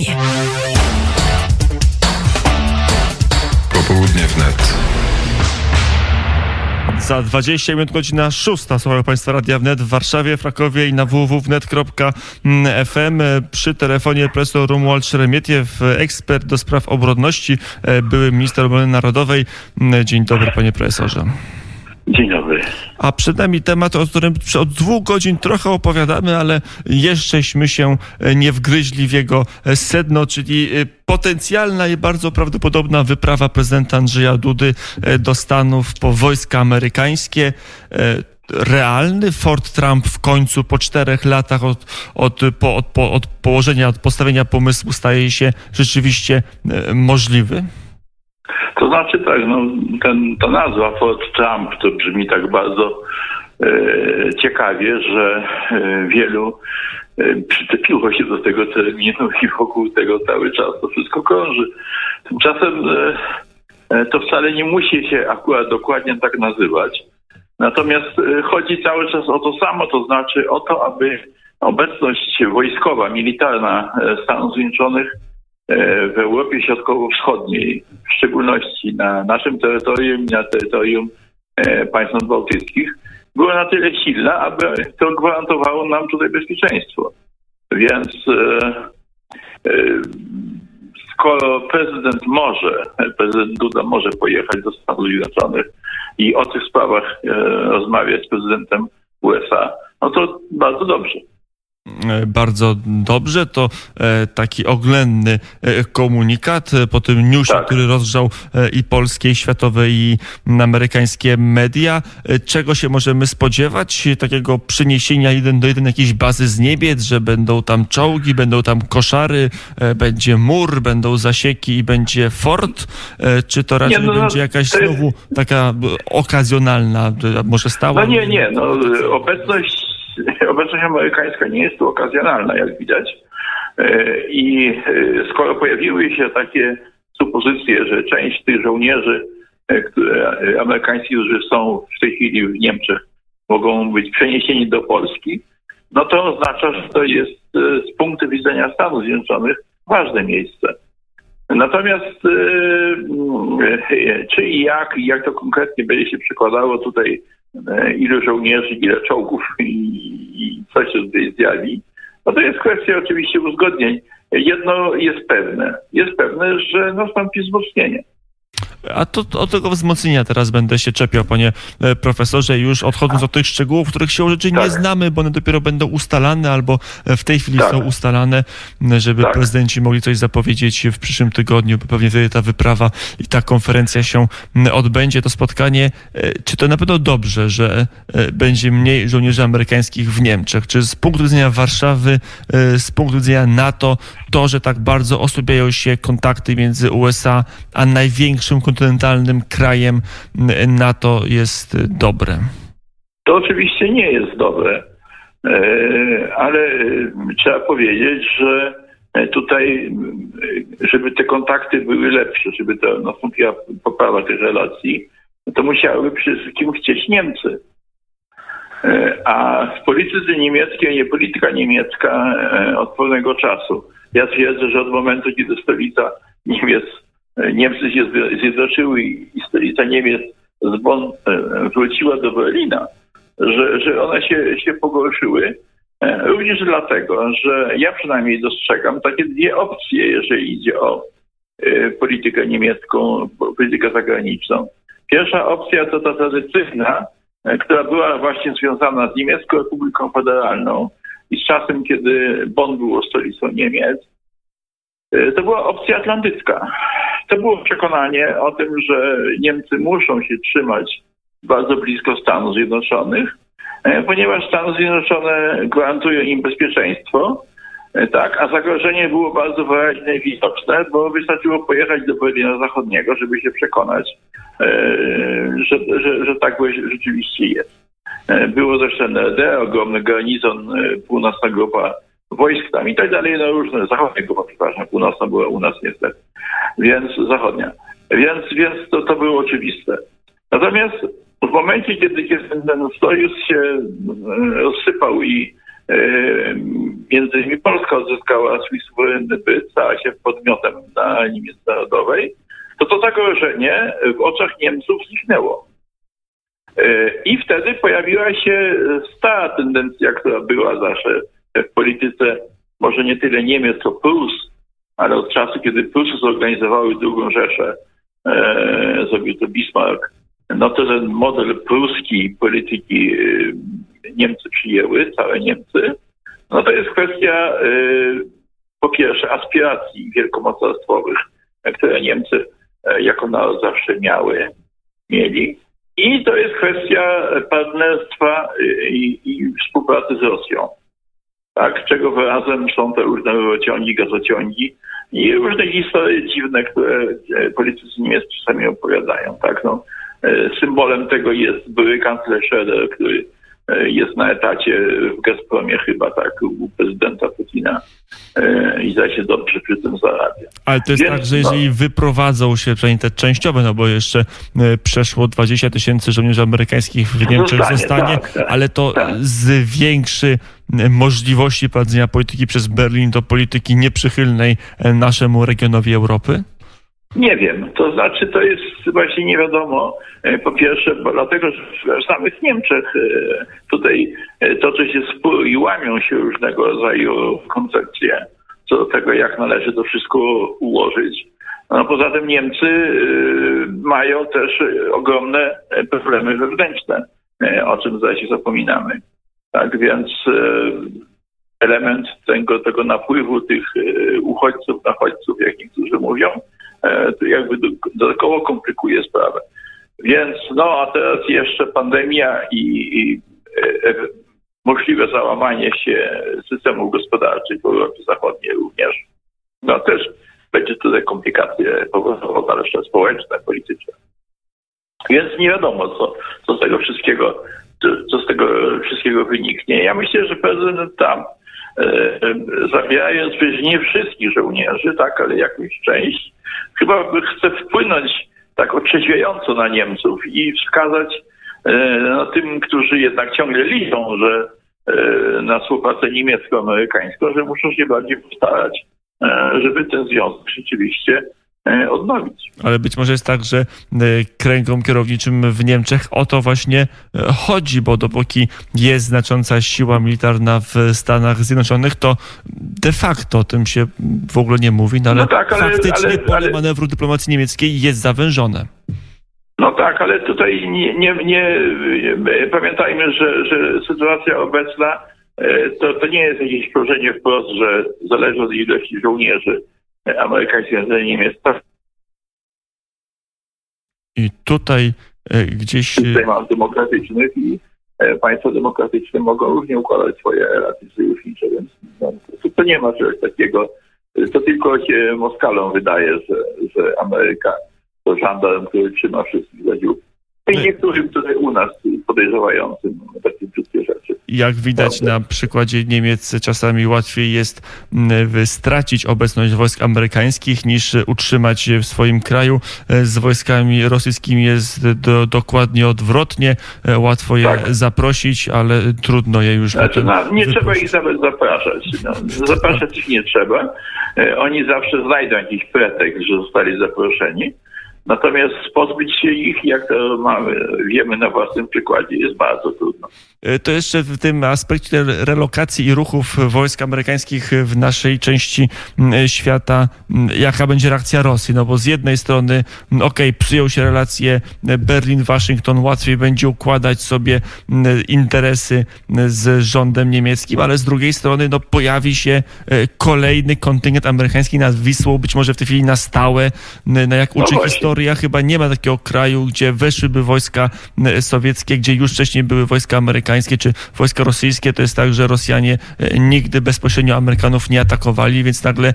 Nie. Popołudnie wnet. Za 20 minut godzina 6. Słuchają Państwa Radia Wnet w Warszawie, w Krakowie i na www.wnet.fm. Przy telefonie profesor Romuald Szeremietiew, ekspert do spraw obronności, były minister obrony narodowej. Dzień dobry, panie profesorze. Dzień dobry. A przed nami temat, o którym od dwóch godzin trochę opowiadamy, ale jeszcześmy się nie wgryźli w jego sedno, czyli potencjalna i bardzo prawdopodobna wyprawa prezydenta Andrzeja Dudy do Stanów po wojska amerykańskie realny Fort Trump w końcu po czterech latach od, od, po, od, od położenia, od postawienia pomysłu staje się rzeczywiście możliwy? To znaczy tak, no, ten, ta nazwa Fort Trump to brzmi tak bardzo e, ciekawie, że e, wielu e, przyczepiło się do tego terminu i wokół tego cały czas to wszystko krąży. Tymczasem e, e to wcale nie musi się akurat dokładnie tak nazywać. Natomiast e, chodzi cały czas o to samo, to znaczy o to, aby obecność wojskowa, militarna Stanów Zjednoczonych w Europie Środkowo-Wschodniej, w szczególności na naszym terytorium i na terytorium e, państw nadbałtyckich, była na tyle silna, aby to gwarantowało nam tutaj bezpieczeństwo. Więc e, e, skoro prezydent może, prezydent Duda może pojechać do Stanów Zjednoczonych i o tych sprawach rozmawiać z prezydentem USA, no to bardzo dobrze. E, bardzo dobrze. To e, taki oględny e, komunikat po tym newsie, tak. który rozgrzał i polskie, i światowe, i amerykańskie media. Czego się możemy spodziewać? Takiego przeniesienia jeden do jeden jakiejś bazy z niebiec, że będą tam czołgi, będą tam koszary, będzie mur, będą zasieki i będzie fort? Czy to raczej nie, no, będzie jakaś znowu taka okazjonalna, może stała? No nie, nie. No, obecność obecność amerykańska nie jest tu okazjonalna, jak widać. E, I e, skoro pojawiły się takie supozycje, że część tych żołnierzy e, które, amerykańskich, którzy są w tej chwili w Niemczech, mogą być przeniesieni do Polski, no to oznacza, że to jest z punktu widzenia Stanów Zjednoczonych ważne miejsce. Natomiast czy i jak, i jak to konkretnie będzie się przekładało tutaj ilu żołnierzy, ile czołgów i, i co się tutaj zjawi, no to jest kwestia oczywiście uzgodnień. Jedno jest pewne, jest pewne, że nastąpi wzmocnienie. A to od tego wzmocnienia teraz będę się czepiał, panie e, profesorze, już odchodząc od tych szczegółów, których się rzeczy tak. nie znamy, bo one dopiero będą ustalane albo e, w tej chwili tak. są ustalane, żeby tak. prezydenci mogli coś zapowiedzieć w przyszłym tygodniu, bo pewnie wtedy ta wyprawa i ta konferencja się odbędzie, to spotkanie. E, czy to na pewno dobrze, że będzie mniej żołnierzy amerykańskich w Niemczech? Czy z punktu widzenia Warszawy, z punktu widzenia NATO, to, że tak bardzo osłabiają się kontakty między USA a największym kontynentalnym krajem NATO jest dobre? To oczywiście nie jest dobre, e, ale trzeba powiedzieć, że tutaj, żeby te kontakty były lepsze, żeby to nastąpiła poprawa tych relacji, to musiałyby przede wszystkim chcieć Niemcy. E, a w polityce niemieckiej nie polityka niemiecka e, od pewnego czasu. Ja twierdzę, że od momentu, kiedy stolica Niemiec Niemcy się zjednoczyły i stolica Niemiec z Bonn e, wróciła do Berlina, że, że one się, się pogorszyły. E, również dlatego, że ja przynajmniej dostrzegam takie dwie opcje, jeżeli idzie o e, politykę niemiecką, politykę zagraniczną. Pierwsza opcja to ta tradycyjna, która była właśnie związana z Niemiecką Republiką Federalną i z czasem, kiedy Bonn było stolicą Niemiec, to była opcja atlantycka. To było przekonanie o tym, że Niemcy muszą się trzymać bardzo blisko Stanów Zjednoczonych, e, ponieważ Stany Zjednoczone gwarantują im bezpieczeństwo, e, tak, a zagrożenie było bardzo wyraźne i widoczne, bo wystarczyło pojechać do Berlina Zachodniego, żeby się przekonać, e, że, że, że tak rzeczywiście jest. Było zresztą NRD, ogromny garnizon, północna grupa wojsk tam i tak dalej, no różne, zachodnia grupa, przepraszam, północna była u nas niestety więc zachodnia. Więc, więc to, to było oczywiste. Natomiast w momencie, kiedy, ten sojusz się e, rozsypał i między innymi Polska odzyskała swój suwerenny byt, stała się podmiotem na armii międzynarodowej, to to zagrożenie w oczach Niemców zniknęło. I wtedy pojawiła się stara tendencja, która była zawsze w polityce może nie tyle Niemiec, co Prus, ale od czasu, kiedy Prusy zorganizowały drugą Rzeszę, e, zrobił to Bismarck, no to ten model pruski polityki e, Niemcy przyjęły, całe Niemcy, no to jest kwestia e, po pierwsze aspiracji wielkomocarstwowych, które Niemcy e, jako naród zawsze miały, mieli. I to jest kwestia partnerstwa i, i współpracy z Rosją tak, czego wyrazem są te różne rurociągi, gazociągi i różne historie dziwne, które e, politycy niemieccy czasami opowiadają. Tak, no, e, symbolem tego jest były kanclerz który jest na etacie w Gazpromie chyba, tak, u prezydenta Putina i zdaje się dobrze przy tym zarabia. Ale to jest Więc, tak, że jeżeli no, wyprowadzą się, przynajmniej te częściowe, no bo jeszcze przeszło 20 tysięcy żołnierzy amerykańskich w Niemczech zostanie, zostanie tak, tak, ale to tak. zwiększy możliwości prowadzenia polityki przez Berlin do polityki nieprzychylnej e, naszemu regionowi Europy? Nie wiem. To znaczy, to jest właśnie nie wiadomo. E, po pierwsze, bo dlatego, że w samych Niemczech e, tutaj toczy się spór i łamią się różnego rodzaju koncepcje co do tego, jak należy to wszystko ułożyć. No, poza tym Niemcy mają też ogromne problemy wewnętrzne, o czym zaś zapominamy. Tak więc e, element tego, tego napływu tych e, uchodźców, nachodźców, jak niektórzy mówią, e, jakby dodatkowo komplikuje sprawę. Więc no, a teraz jeszcze pandemia i, i możliwe załamanie się systemów gospodarczych w Europie Zachodniej również. No też będzie tutaj komplikacje powodowało, ale jeszcze społeczne, polityczne. Więc nie wiadomo, co, co z tego wszystkiego co z tego wszystkiego wyniknie. Ja myślę, że prezydent tam e, zabierając przecież nie wszystkich żołnierzy, tak, ale jakąś część, chyba chce wpłynąć tak otrzeźwiająco na Niemców i wskazać e, no, tym, którzy jednak ciągle liczą, że e, na współpracę niemiecko-amerykańską, że muszą się bardziej postarać, żeby ten związek rzeczywiście odnowić. Ale być może jest tak, że e, kręgom kierowniczym w Niemczech o to właśnie e, chodzi, bo dopóki jest znacząca siła militarna w Stanach Zjednoczonych, to de facto o tym się w ogóle nie mówi, no ale, no tak, ale faktycznie ale, pole ale... manewru dyplomacji niemieckiej jest zawężone. No tak, ale tutaj nie, nie, nie pamiętajmy, że, że sytuacja obecna to, to nie jest jakieś proszenie wprost, że zależy od ilości żołnierzy amerykańskich na Niemiec. I tutaj e, gdzieś... E, Systemach demokratycznych i e, państwa demokratyczne mogą również układać swoje relacje sojusznicze, więc no, to nie ma czegoś takiego. To tylko się Moskalom wydaje, że, że Ameryka to żandarm, który trzyma wszystkich za dziób. I niektórym tutaj u nas podejrzewającym rzeczy. Jak widać na przykładzie Niemiec, czasami łatwiej jest mm, stracić obecność wojsk amerykańskich niż utrzymać w swoim kraju. E, z wojskami rosyjskimi jest do, dokładnie odwrotnie. E, łatwo je tak. zaprosić, ale trudno je już znaczy, no, Nie trzeba ich nawet zapraszać. No, zapraszać ich nie trzeba. E, oni zawsze znajdą jakiś pretekst, że zostali zaproszeni. Natomiast pozbyć się ich, jak to mamy, wiemy na własnym przykładzie, jest bardzo trudno. E, to jeszcze w tym aspekcie relokacji i ruchów wojsk amerykańskich w naszej części świata, jaka będzie reakcja Rosji? No bo z jednej strony, okej, okay, przyjął się relacje Berlin-Waszyngton, łatwiej będzie układać sobie interesy z rządem niemieckim, ale z drugiej strony no, pojawi się e, kolejny kontyngent amerykański nad Wisłą, być może w tej chwili na stałe, no jak uczy no historia chyba nie ma takiego kraju, gdzie weszłyby wojska sowieckie, gdzie już wcześniej były wojska amerykańskie czy wojska rosyjskie. To jest tak, że Rosjanie e, nigdy bezpośrednio Amerykanów nie atakowali, więc nagle e,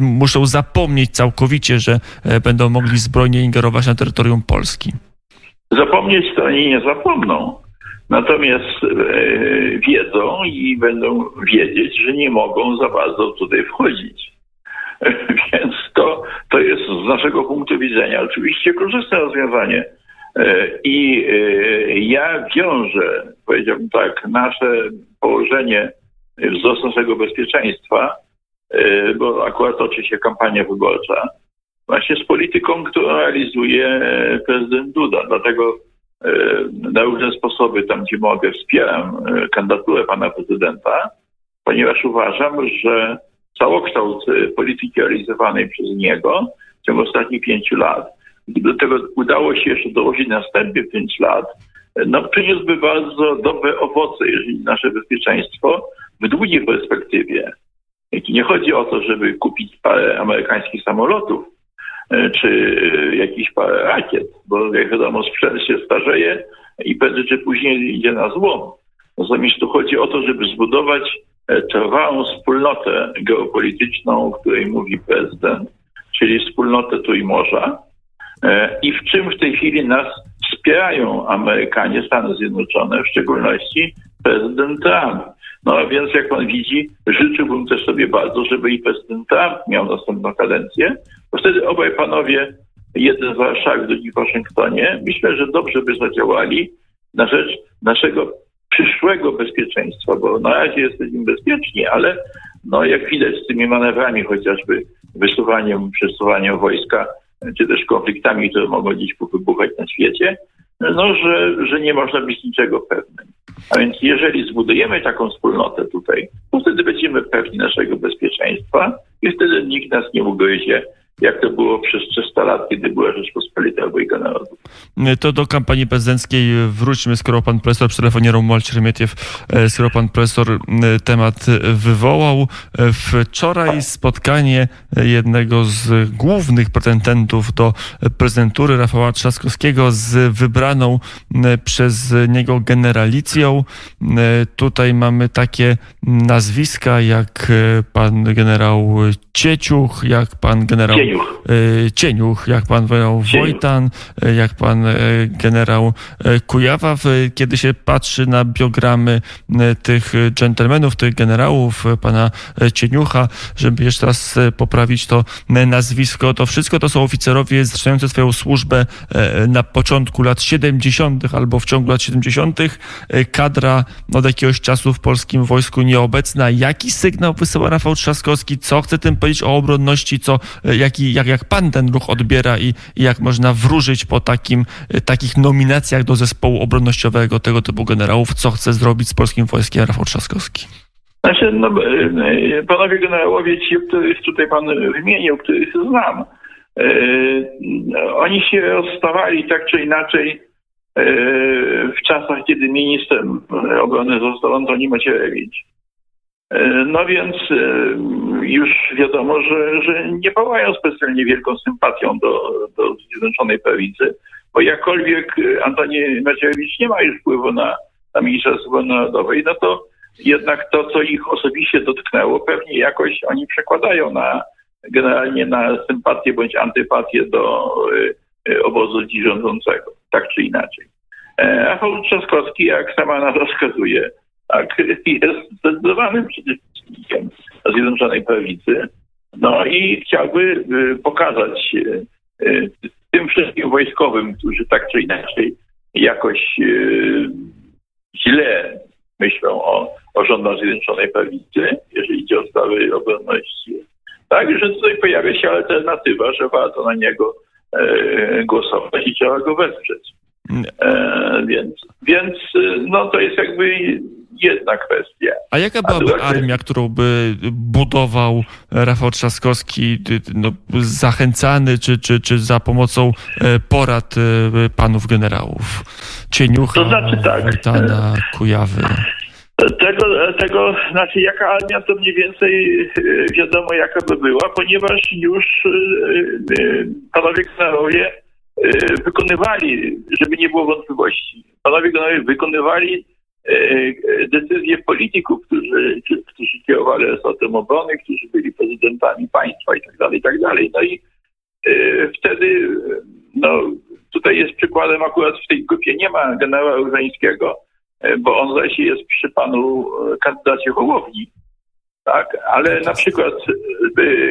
muszą zapomnieć całkowicie, że e, będą mogli zbrojnie ingerować na terytorium Polski. Zapomnieć to oni nie zapomną. Natomiast e, wiedzą i będą wiedzieć, że nie mogą za bardzo tutaj wchodzić. Więc to, to jest z naszego punktu widzenia oczywiście korzystne rozwiązanie. E, I e, ja wiążę, powiedziałbym tak, nasze położenie wzrost naszego bezpieczeństwa, e, bo akurat toczy się kampania wyborcza, właśnie z polityką, którą realizuje prezydent Duda. Dlatego na różne sposoby, tam gdzie mogę, wspieram kandydaturę pana prezydenta, ponieważ uważam, że całokształt polityki realizowanej przez niego w ciągu ostatnich pięciu lat, do tego udało się jeszcze dołożyć następne pięć lat, no, przyniósłby bardzo dobre owoce, jeżeli nasze bezpieczeństwo w długiej perspektywie. Nie chodzi o to, żeby kupić parę amerykańskich samolotów, e, czy jakiś parę rakiet, bo jak wiadomo sprzęt się starzeje i prędzej czy później idzie na złom. Natomiast tu chodzi o to, żeby zbudować e, trwałą wspólnotę geopolityczną, o której mówi prezydent, czyli wspólnotę Trójmorza. E, I w czym w tej chwili nas wspierają Amerykanie, Stany Zjednoczone, w szczególności prezydent Trump. No więc jak pan widzi, życzyłbym też sobie bardzo, żeby i prezydent Trump miał następną kadencję, bo wtedy obaj panowie, jeden w Warszawie, drugi w Waszyngtonie, myślę, że dobrze by zadziałali na rzecz naszego przyszłego bezpieczeństwa, bo na razie jesteśmy bezpieczni, ale no jak widać z tymi manewrami, chociażby wysuwaniem, przesuwaniem wojska czy też konfliktami, które mogą gdzieś wybuchać na świecie, no, że, że nie można być niczego pewnym. A więc jeżeli zbudujemy taką wspólnotę tutaj, to wtedy będziemy pewni naszego bezpieczeństwa i wtedy nikt nas nie ugryzie jak to było przez 300 lat, kiedy była Rzeczpospolita. To do kampanii prezydenckiej wróćmy, skoro pan profesor przy telefonie Romuald Szermietiew, e, skoro pan profesor e, temat wywołał. E, wczoraj spotkanie jednego z głównych pretendentów do prezydentury, Rafała Trzaskowskiego, z wybraną przez niego generalicją. Tutaj mamy takie nazwiska jak pan generał Cieciuch, jak pan generał Cieniuch, Cieniuch jak pan generał Wojtan, e, jak pan e, generał Kujawa. Kiedy się patrzy na biogramy tych dżentelmenów, tych generałów, pana Cieniucha, żeby jeszcze raz poprawić to nazwisko, to wszystko to są oficerowie zaczynający swoją służbę na początku lat 70. albo w ciągu lat 70. Kadra od jakiegoś czasu w polskim wojsku nieobecna. Jaki sygnał wysyła Rafał Trzaskowski? Co chce tym powiedzieć o obronności? Co, jak jak, jak pan ten ruch odbiera i, i jak można wróżyć po takim, e, takich nominacjach do zespołu obronnościowego tego typu generałów, co chce zrobić z polskim wojskiem Rafał Trzaskowski? Znaczy, no, e, panowie generałowie, ci, których tutaj pan wymienił, których znam, oni się rozstawali tak czy inaczej w czasach, kiedy ministrem obrony został Antoni Macierewicz. No więc już wiadomo, że, że nie pałają specjalnie wielką sympatią do, do Zjednoczonej Prawicy, bo jakkolwiek Antoni Macierewicz nie ma już wpływu na, na Ministerstwo Narodowej, no to jednak to, co ich osobiście dotknęło, pewnie jakoś oni przekładają na generalnie na sympatię bądź antypatię do y, obozu rządzącego, tak czy inaczej. Rafał Trzaskowski, jak sama nazwa wskazuje, tak, jest zdecydowanym przeciwnikiem Zjednoczonej Prawicy. No i chciałby y, pokazać y, y, tym wszystkim wojskowym, którzy tak czy inaczej jakoś źle myślą o, o rządach Zjednoczonej Prawicy, jeżeli idzie o sprawy obronności. Tak, że tutaj pojawia się alternatywa, że warto na niego e, głosować i trzeba go wesprzeć. E, więc, więc no to jest jakby jedna kwestia. A jaka byłaby A armia, którą by budował Rafał Trzaskowski, no, zachęcany, czy, czy, czy za pomocą e, porad e, panów generałów? Cieniucha, to znaczy tak. Wojtana, Kujawy. Tego, tego, znaczy jaka armia to mniej więcej e, wiadomo jaka by była, ponieważ już panowie generałowie wykonywali, żeby nie było wątpliwości, panowie generałowie wykonywali E, decyzje polityków, którzy, którzy kierowali resortem obrony, którzy byli prezydentami państwa i tak dalej, i tak dalej. No i e, wtedy, no tutaj jest przykładem akurat w tej grupie nie ma generała Różańskiego, e, bo on zaś jest przy panu kandydacie Hołowni. Tak, ale na przykład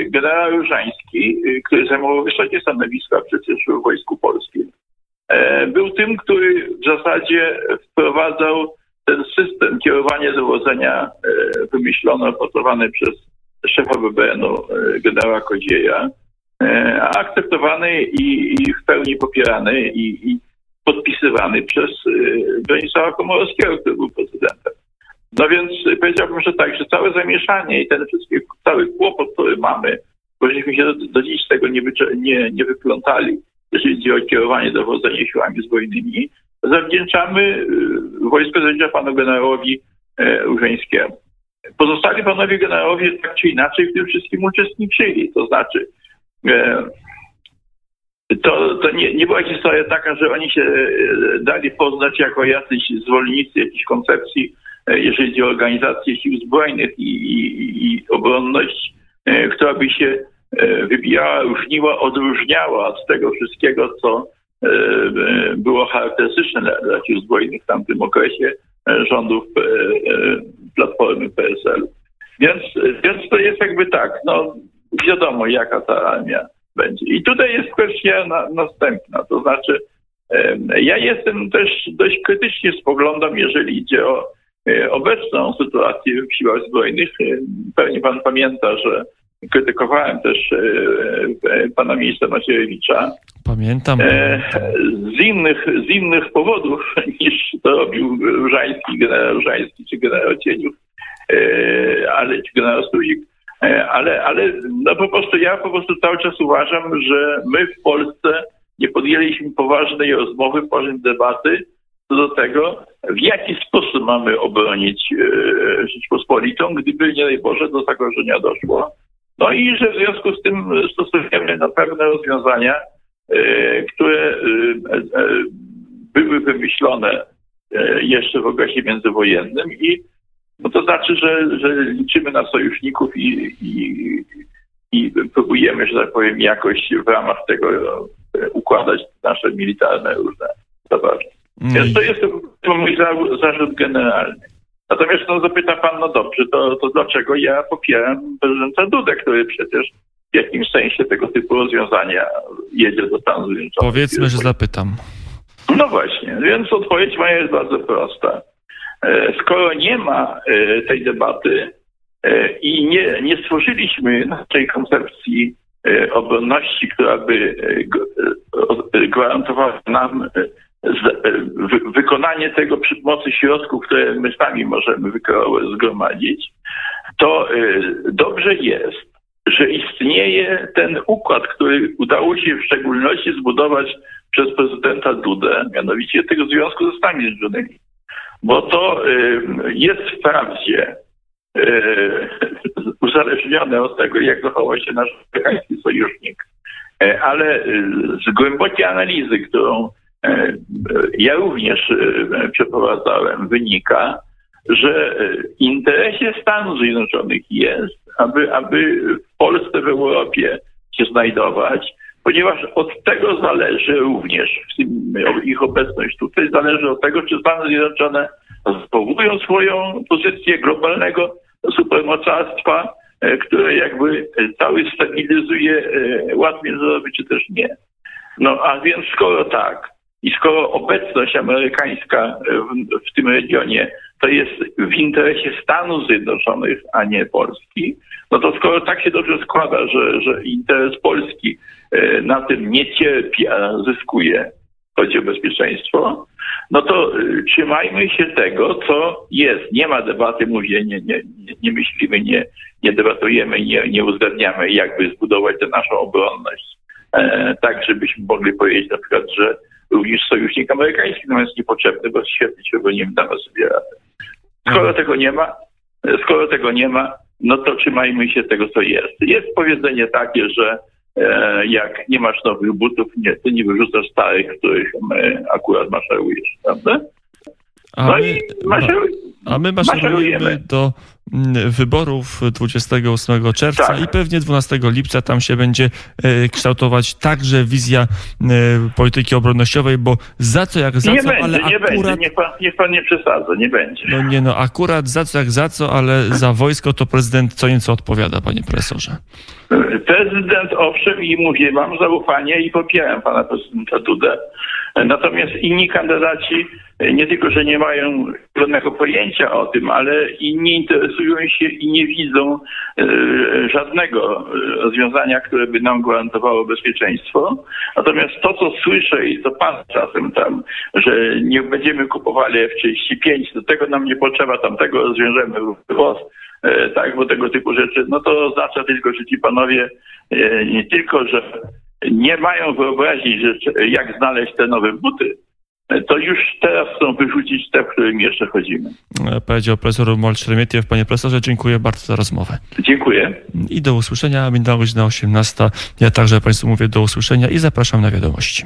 generał Różański, który zajmował wysokie stanowiska przecież w Wojsku Polskim, był tym, który w zasadzie wprowadzał ten system kierowania dowodzenia wymyślono, opracowany przez szefa BBN-u generała Kodzieja, akceptowany i, i w pełni popierany i, i podpisywany przez Bronisława Komorowskiego, który był prezydentem. No więc powiedziałbym, że tak, że całe zamieszanie i ten wszystki, cały kłopot, który mamy, bo żeśmy się do, do dziś tego nie, nie, nie wyplątali, jeżeli chodzi o kierowanie dowodzenie siłami zbrojnymi, zawdzięczamy y, wojsko zawdzięcza panu generałowi e, Urzeńskiemu. Pozostali panowie generałowie tak czy inaczej w tym wszystkim uczestniczyli, to znaczy e, to, to nie, nie była historia taka, że oni się e, dali poznać jako jacyś zwolennicy jakiejś koncepcji E, jeżeli chodzi o organizację sił zbrojnych i, i, i obronność, e, która by się e, wybijała, różniła, odróżniała od tego wszystkiego, co było charakterystyczne dla, dla sił zbrojnych w tamtym okresie rządów Platformy PSL. Więc, więc to jest jakby tak, no wiadomo jaka ta armia będzie. I tutaj jest kwestia na, następna, to znaczy ja jestem też dość krytycznie spoglądam, jeżeli idzie o E, obecną sytuację w siłach zbrojnych. E, pewnie pan pamięta, że krytykowałem też e, pana ministra Macierewicza. Pamiętam. Z innych, z innych powodów niż to robił Różański, generał Różański czy generał Cieniów, ale czy generał Stuzik. Ale, ale no po prostu ja po prostu cały czas uważam, że my w Polsce nie podjęliśmy poważnej rozmowy, poważnej debaty co do tego, w jaki sposób mamy obronić e, Rzeczpospolitą, gdyby, nie daj Boże, do zagrożenia doszło. No i że w związku z tym stosujemy na pewne rozwiązania, e, które e, były wymyślone jeszcze w okresie międzywojennym i no to znaczy, że, że liczymy na sojuszników i, i, i próbujemy, że tak powiem, jakoś w ramach tego układać nasze militarne różne zabawy. Więc to jest to mój zarzut generalny. Natomiast no, zapyta pan, no dobrze, to, to dlaczego ja popieram prezydenta Dudę, który przecież w jakimś sensie tego typu rozwiązania jedzie do Stanów Zjednoczonych. Powiedzmy, że zapytam. No właśnie, więc odpowiedź moja jest bardzo prosta. E, skoro nie ma e, tej debaty e, i nie, nie stworzyliśmy naszej koncepcji obronności, która by gwarantowała nam wykonanie tego przy pomocy środków, które my sami możemy zgromadzić, to y, dobrze jest, że istnieje ten układ, który udało się w szczególności zbudować przez prezydenta Dudę, mianowicie tego związku ze Stanami Zjednoczonymi. Bo to y, jest wprawdzie uzależnione od tego, jak zachował się nasz amerykański sojusznik, ale z głębokiej analizy, którą E, ja również e, przeprowadzałem, wynika, że w interesie Stanów Zjednoczonych jest, aby, aby w Polsce, w Europie się znajdować, ponieważ od tego zależy również ich obecność tutaj, zależy od tego, czy Stany Zjednoczone zachowują swoją pozycję globalnego supermocarstwa, e, które jakby cały stabilizuje ład międzynarodowy, czy też nie. No a więc skoro tak, i skoro obecność amerykańska w, w, tym regionie to jest w interesie Stanów Zjednoczonych, a nie Polski, no to skoro tak się dobrze składa, że, że interes Polski e, na tym nie cierpi, a zyskuje, chodzi o bezpieczeństwo, no to e, trzymajmy się tego, co jest. Nie ma debaty, mówię, nie, nie, nie myślimy, nie, nie debatujemy, nie, nie uzgadniamy, jakby zbudować tę naszą obronność. E, tak, żebyśmy mogli powiedzieć na przykład, że również sojusznik amerykański nam jest niepotrzebny, bo świetnie się go nie damy sobie radę. Skoro mhm. tego nie ma, skoro tego nie ma, no to trzymajmy się tego, co jest. Jest powiedzenie takie, że e, jak nie masz nowych butów, nie, ty nie wyrzucasz starych, których e, akurat maszerujesz, prawda? No i maszeruj, a my maszerujemy do Mm, wyborów 28 czerwca tak. i pewnie 12 lipca tam się będzie e, kształtować także wizja e, polityki obronnościowej, bo za co jak za nie co, będzie, ale nie akurat... Będzie, niech pan, niech pan nie przesadza, nie będzie. No nie no, akurat za co jak za co, ale za wojsko to prezydent co nieco odpowiada, panie profesorze. Prezydent owszem i mówię, mam zaufanie i popieram pana prezydenta Dudę. Natomiast inni kandydaci nie tylko, że nie mają żadnego pojęcia o tym, ale i nie interesują się i nie widzą e, żadnego rozwiązania, które by nam gwarantowało bezpieczeństwo. Natomiast to, co słyszę i co pan czasem tam, że nie będziemy kupowali F-35, do tego nam nie potrzeba, tamtego rozwiążemy włos, e, tak, bo tego typu rzeczy, no to oznacza tylko, że ci panowie e, nie tylko, że nie mają wyobraźni, że jak znaleźć te nowe buty, to już teraz chcą wyrzucić te, w którym jeszcze chodzimy. Powiedział profesor Molt Szeremietiew. Panie profesorze, dziękuję bardzo za rozmowę. Dziękuję. I do usłyszenia. Minęła godzina 18. Ja także Państwu mówię do usłyszenia i zapraszam na wiadomości.